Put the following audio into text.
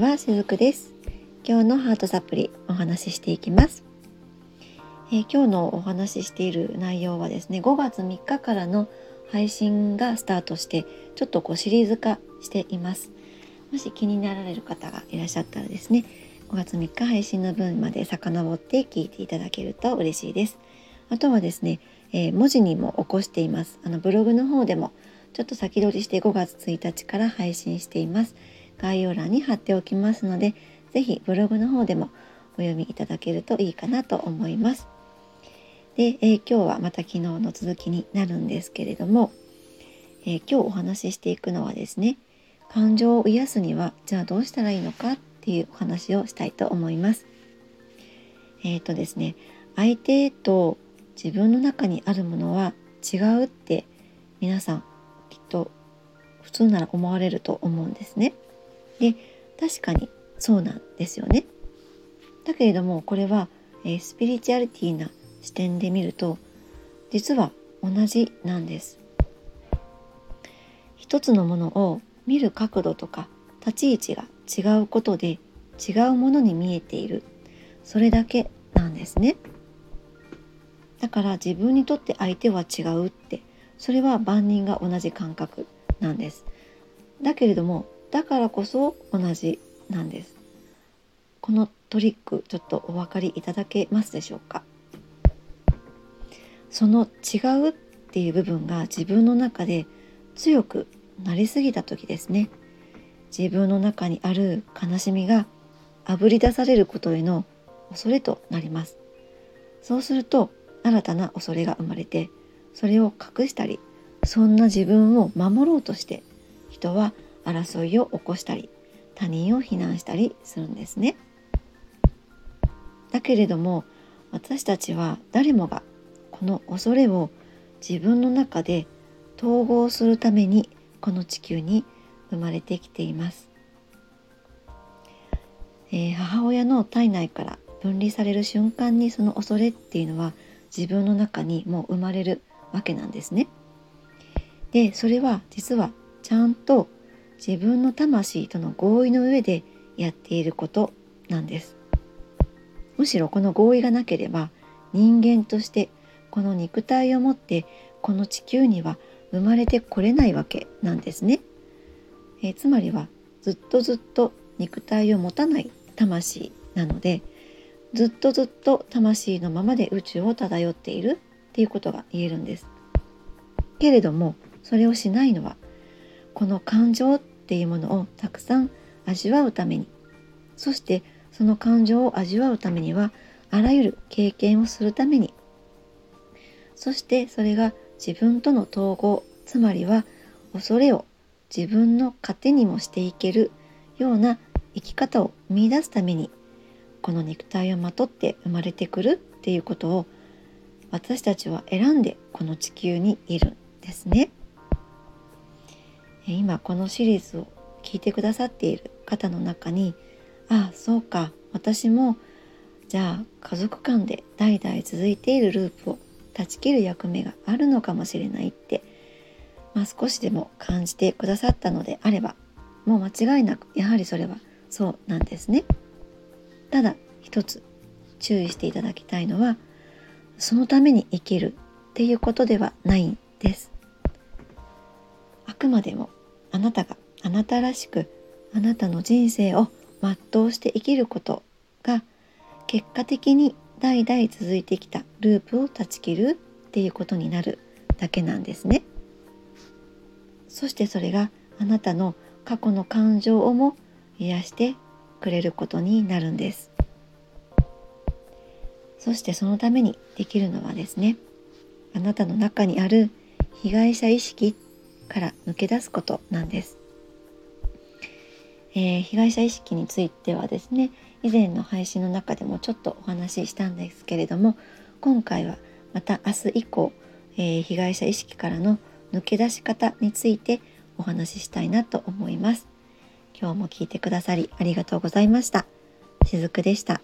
は、しずくです。今日のハートサプリお話ししていきます、えー、今日のお話ししている内容はですね、5月3日からの配信がスタートして、ちょっとこうシリーズ化しています。もし気になられる方がいらっしゃったらですね、5月3日配信の分まで遡って聞いていただけると嬉しいです。あとはですね、えー、文字にも起こしています。あのブログの方でもちょっと先取りして5月1日から配信しています。概要欄に貼っておきますので、是非ブログの方でもお読みいただけるといいかなと思います。で、えー、今日はまた昨日の続きになるんですけれども、えー、今日お話ししていくのはですね、感情を癒すにはじゃあどうしたらいいのかっていうお話をしたいと思います。えっ、ー、とですね、相手と自分の中にあるものは違うって皆さんきっと普通なら思われると思うんですね。で確かにそうなんですよね。だけれどもこれは、えー、スピリチュアリティな視点で見ると実は同じなんです。一つのものを見る角度とか立ち位置が違うことで違うものに見えているそれだけなんですね。だから自分にとって相手は違うってそれは万人が同じ感覚なんです。だけれどもだからこそ同じなんです。このトリックちょっとお分かりいただけますでしょうか？その違うっていう部分が自分の中で強くなりすぎた時ですね。自分の中にある悲しみがあぶり出されることへの恐れとなります。そうすると新たな恐れが生まれてそれを隠したりそんな自分を守ろうとして人は争いを起こしたり他人を非難したりするんですね。だけれども私たちは誰もがこの恐れを自分の中で統合するためにこの地球に生まれてきています。えー、母親の体内から分離される瞬間にその恐れっていうのは自分の中にもう生まれるわけなんですね。でそれは実はちゃんと自分の魂との合意の上でやっていることなんです。むしろこの合意がなければ人間としてこの肉体を持ってこの地球には生まれてこれないわけなんですね、えつまりはずっとずっと肉体を持たない魂なのでずっとずっと魂のままで宇宙を漂っているっていうことが言えるんです。けれどもそれをしないのはこの感情っっていうものをたくさん味わうためにそしてその感情を味わうためにはあらゆる経験をするためにそしてそれが自分との統合つまりは恐れを自分の糧にもしていけるような生き方を見いだすためにこの肉体をまとって生まれてくるっていうことを私たちは選んでこの地球にいるんですね。今このシリーズを聞いてくださっている方の中にああそうか私もじゃあ家族間で代々続いているループを断ち切る役目があるのかもしれないって、まあ、少しでも感じてくださったのであればもう間違いなくやはりそれはそうなんですね。ただ一つ注意していただきたいのはそのために生きるっていうことではないんです。あくまでもあなたがあなたらしくあなたの人生を全うして生きることが結果的に代々続いてきたループを断ち切るっていうことになるだけなんですね。そしてそれがあなたの過去の感情をも癒してくれることになるんです。そしてそのためにできるのはですねあなたの中にある被害者意識から抜け出すことなんです。えー、被害者意識についてはですね以前の配信の中でもちょっとお話ししたんですけれども今回はまた明日以降、えー、被害者意識からの抜け出し方についてお話ししたいなと思います。今日も聞いてくださりありがとうございました。しずくでした。